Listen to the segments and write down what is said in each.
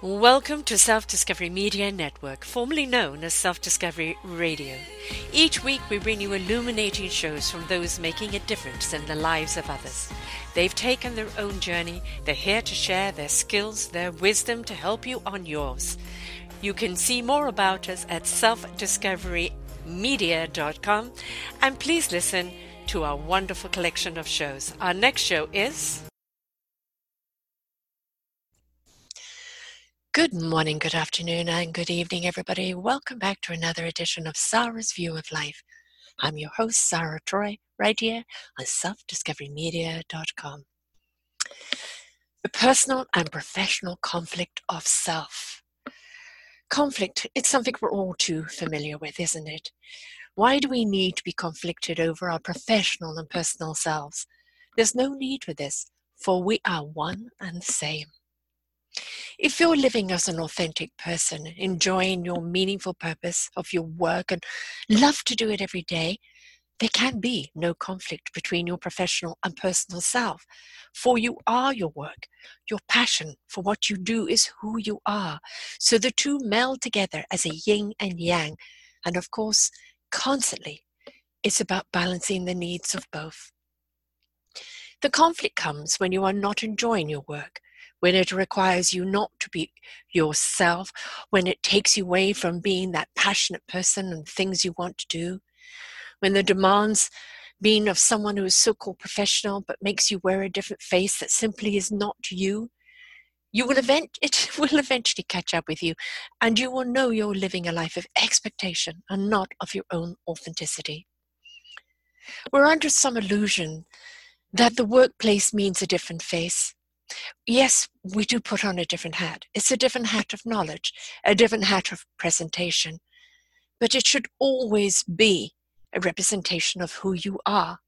Welcome to Self Discovery Media Network, formerly known as Self Discovery Radio. Each week we bring you illuminating shows from those making a difference in the lives of others. They've taken their own journey, they're here to share their skills, their wisdom to help you on yours. You can see more about us at selfdiscoverymedia.com and please listen to our wonderful collection of shows. Our next show is. Good morning, good afternoon, and good evening, everybody. Welcome back to another edition of Sarah's View of Life. I'm your host, Sarah Troy, right here on selfdiscoverymedia.com. The personal and professional conflict of self. Conflict, it's something we're all too familiar with, isn't it? Why do we need to be conflicted over our professional and personal selves? There's no need for this, for we are one and the same. If you're living as an authentic person, enjoying your meaningful purpose of your work and love to do it every day, there can be no conflict between your professional and personal self. For you are your work. Your passion for what you do is who you are. So the two meld together as a yin and yang. And of course, constantly, it's about balancing the needs of both. The conflict comes when you are not enjoying your work, when it requires you not to be yourself, when it takes you away from being that passionate person and things you want to do, when the demands being of someone who is so called professional but makes you wear a different face that simply is not you, you will event it will eventually catch up with you and you will know you're living a life of expectation and not of your own authenticity. We're under some illusion that the workplace means a different face yes, we do put on a different hat. It's a different hat of knowledge, a different hat of presentation. But it should always be a representation of who you are.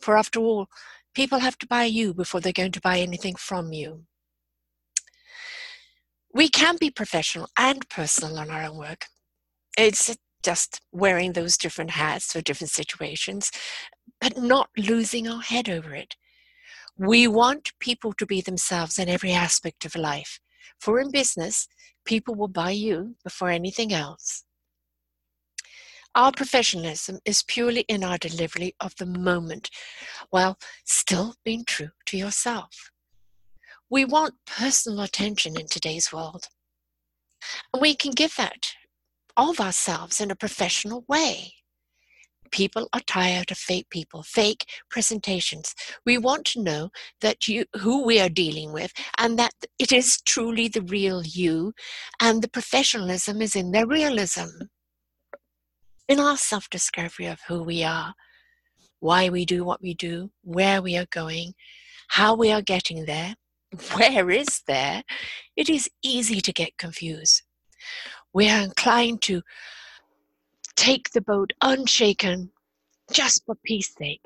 For after all, people have to buy you before they're going to buy anything from you. We can be professional and personal on our own work. It's just wearing those different hats for different situations, but not losing our head over it. We want people to be themselves in every aspect of life. For in business, people will buy you before anything else. Our professionalism is purely in our delivery of the moment while still being true to yourself. We want personal attention in today's world. And we can give that of ourselves in a professional way. People are tired of fake people, fake presentations. We want to know that you, who we are dealing with, and that it is truly the real you, and the professionalism is in their realism. In our self discovery of who we are, why we do what we do, where we are going, how we are getting there, where is there, it is easy to get confused. We are inclined to take the boat unshaken just for peace sake.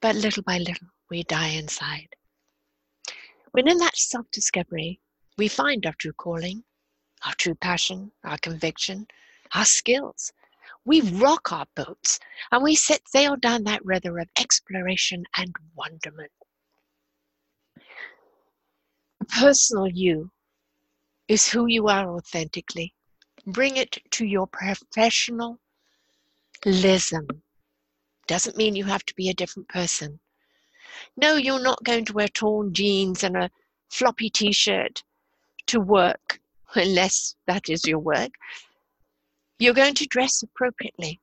But little by little, we die inside. When in that self discovery, we find our true calling, our true passion, our conviction, our skills. We rock our boats and we set sail down that river of exploration and wonderment. Personal you is who you are authentically bring it to your professionalism. Doesn't mean you have to be a different person. No, you're not going to wear torn jeans and a floppy t shirt to work, unless that is your work. You're going to dress appropriately.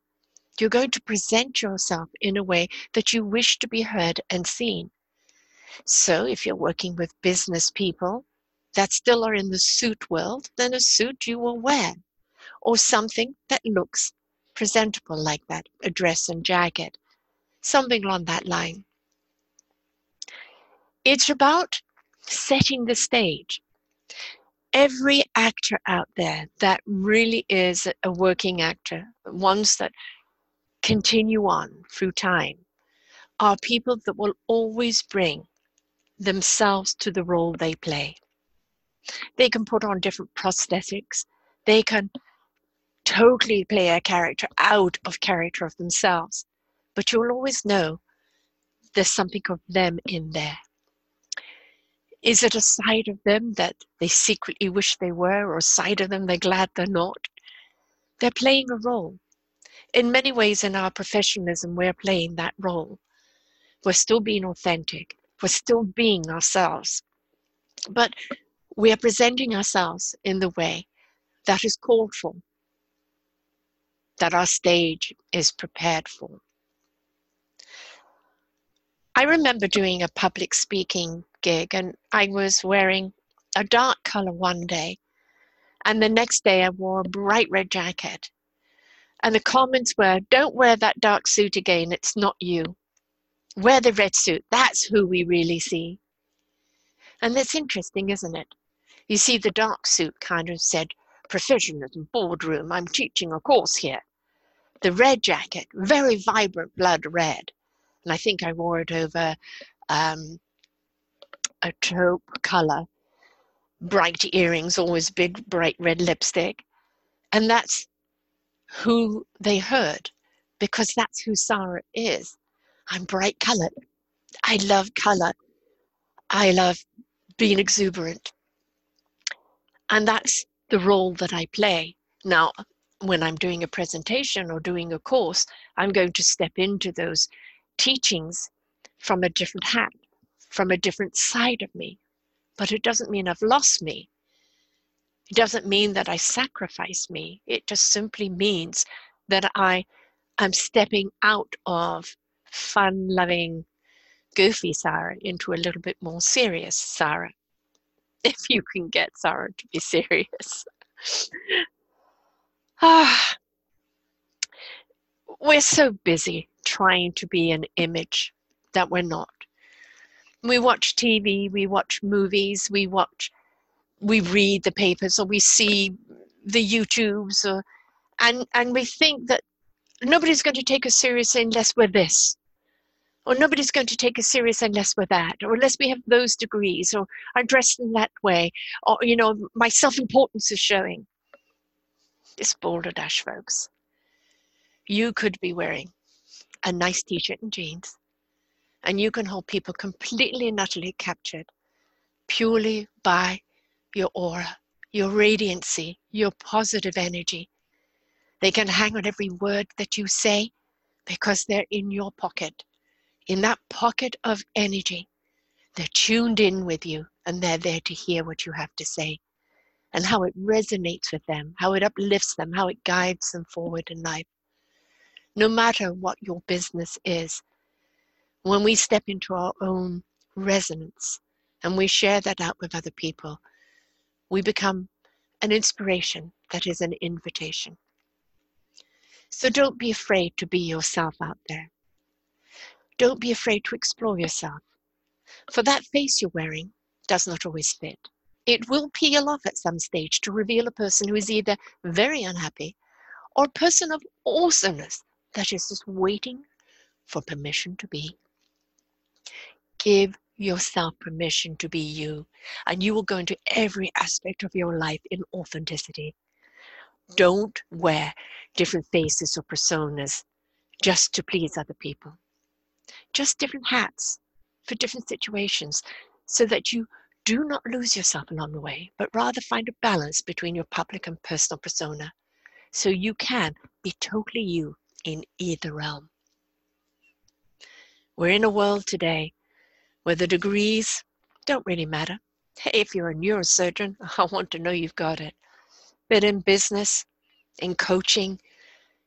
You're going to present yourself in a way that you wish to be heard and seen. So, if you're working with business people that still are in the suit world, then a suit you will wear or something that looks presentable like that, a dress and jacket, something along that line. It's about setting the stage. Every actor out there that really is a working actor, ones that continue on through time, are people that will always bring themselves to the role they play. They can put on different prosthetics, they can totally play a character out of character of themselves, but you'll always know there's something of them in there. Is it a side of them that they secretly wish they were, or a side of them they're glad they're not? They're playing a role. In many ways, in our professionalism, we're playing that role. We're still being authentic, we're still being ourselves. But we are presenting ourselves in the way that is called for, that our stage is prepared for. I remember doing a public speaking gig and I was wearing a dark color one day and the next day I wore a bright red jacket. And the comments were, don't wear that dark suit again, it's not you. Wear the red suit, that's who we really see. And that's interesting, isn't it? You see, the dark suit kind of said, professionalism, boardroom, I'm teaching a course here. The red jacket, very vibrant blood red, and I think I wore it over um, a taupe color, bright earrings, always big, bright red lipstick. And that's who they heard because that's who Sarah is. I'm bright colored. I love color. I love being exuberant. And that's the role that I play. Now, when I'm doing a presentation or doing a course, I'm going to step into those teachings from a different hat, from a different side of me. But it doesn't mean I've lost me. It doesn't mean that I sacrifice me. It just simply means that I am stepping out of fun loving, goofy Sarah into a little bit more serious Sarah. If you can get Sarah to be serious. ah, we're so busy trying to be an image that we're not. We watch TV, we watch movies, we watch, we read the papers, or we see the YouTubes, or, and and we think that nobody's going to take us seriously unless we're this, or nobody's going to take us serious unless we're that, or unless we have those degrees, or are dressed in that way, or you know, my self-importance is showing. It's balderdash, folks. You could be wearing a nice t-shirt and jeans and you can hold people completely and utterly captured purely by your aura your radiancy your positive energy they can hang on every word that you say because they're in your pocket in that pocket of energy they're tuned in with you and they're there to hear what you have to say and how it resonates with them how it uplifts them how it guides them forward in life no matter what your business is. When we step into our own resonance and we share that out with other people, we become an inspiration that is an invitation. So don't be afraid to be yourself out there. Don't be afraid to explore yourself. For that face you're wearing does not always fit. It will peel off at some stage to reveal a person who is either very unhappy or a person of awesomeness that is just waiting for permission to be. Give yourself permission to be you, and you will go into every aspect of your life in authenticity. Don't wear different faces or personas just to please other people. Just different hats for different situations so that you do not lose yourself along the way, but rather find a balance between your public and personal persona so you can be totally you in either realm. We're in a world today where the degrees don't really matter. If you're a neurosurgeon, I want to know you've got it. But in business, in coaching,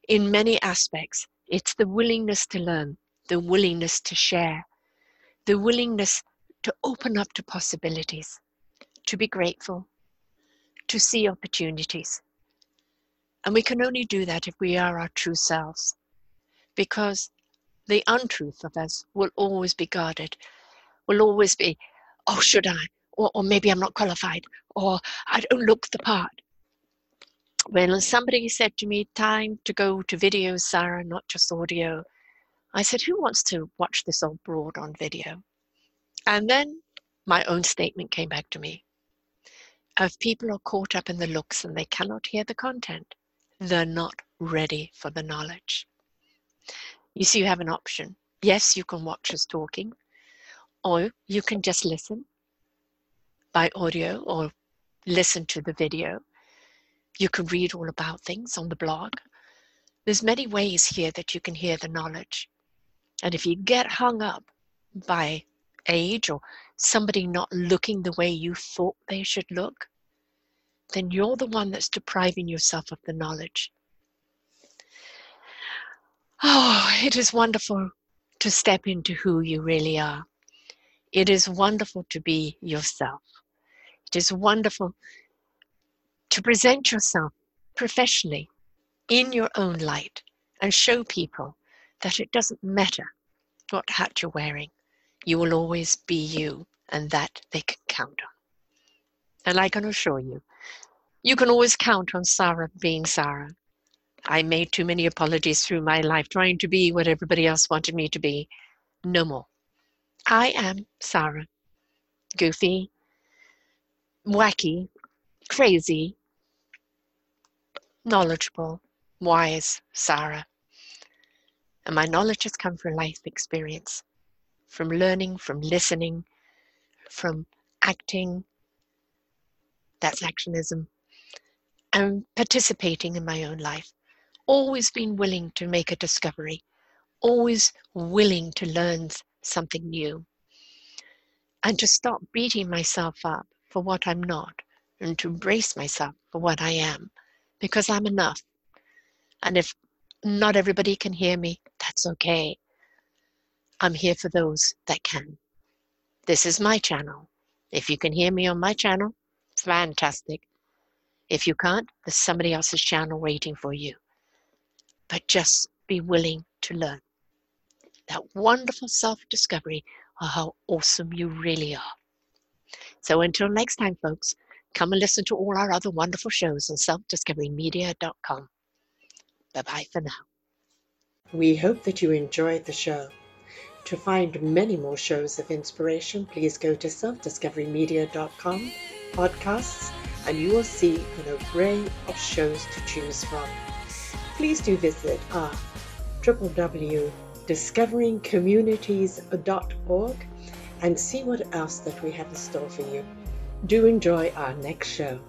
in many aspects, it's the willingness to learn, the willingness to share, the willingness to open up to possibilities, to be grateful, to see opportunities, and we can only do that if we are our true selves. Because the untruth of us will always be guarded, will always be, oh, should I? Or, or maybe I'm not qualified, or I don't look the part. When somebody said to me, time to go to video, Sarah, not just audio, I said, who wants to watch this old broad on video? And then my own statement came back to me. If people are caught up in the looks and they cannot hear the content, they're not ready for the knowledge. You see, you have an option. Yes, you can watch us talking, or you can just listen. by audio or listen to the video. You can read all about things on the blog. There's many ways here that you can hear the knowledge. And if you get hung up by age or somebody not looking the way you thought they should look, then you're the one that's depriving yourself of the knowledge. Oh, it is wonderful to step into who you really are. It is wonderful to be yourself. It is wonderful to present yourself professionally in your own light and show people that it doesn't matter what hat you're wearing. You will always be you, and that they can count on. And I can assure you, you can always count on Sarah being Sarah. I made too many apologies through my life trying to be what everybody else wanted me to be. No more. I am Sarah. Goofy, wacky, crazy, knowledgeable, wise Sarah. And my knowledge has come from life experience, from learning, from listening, from acting. That's actionism. And participating in my own life. Always been willing to make a discovery, always willing to learn something new. And to stop beating myself up for what I'm not and to embrace myself for what I am because I'm enough. And if not everybody can hear me, that's okay. I'm here for those that can. This is my channel. If you can hear me on my channel, fantastic. If you can't, there's somebody else's channel waiting for you. But just be willing to learn. That wonderful self discovery of how awesome you really are. So until next time, folks, come and listen to all our other wonderful shows on selfdiscoverymedia.com. Bye bye for now. We hope that you enjoyed the show. To find many more shows of inspiration, please go to selfdiscoverymedia.com podcasts and you will see an array of shows to choose from. Please do visit our www.discoveringcommunities.org and see what else that we have in store for you. Do enjoy our next show.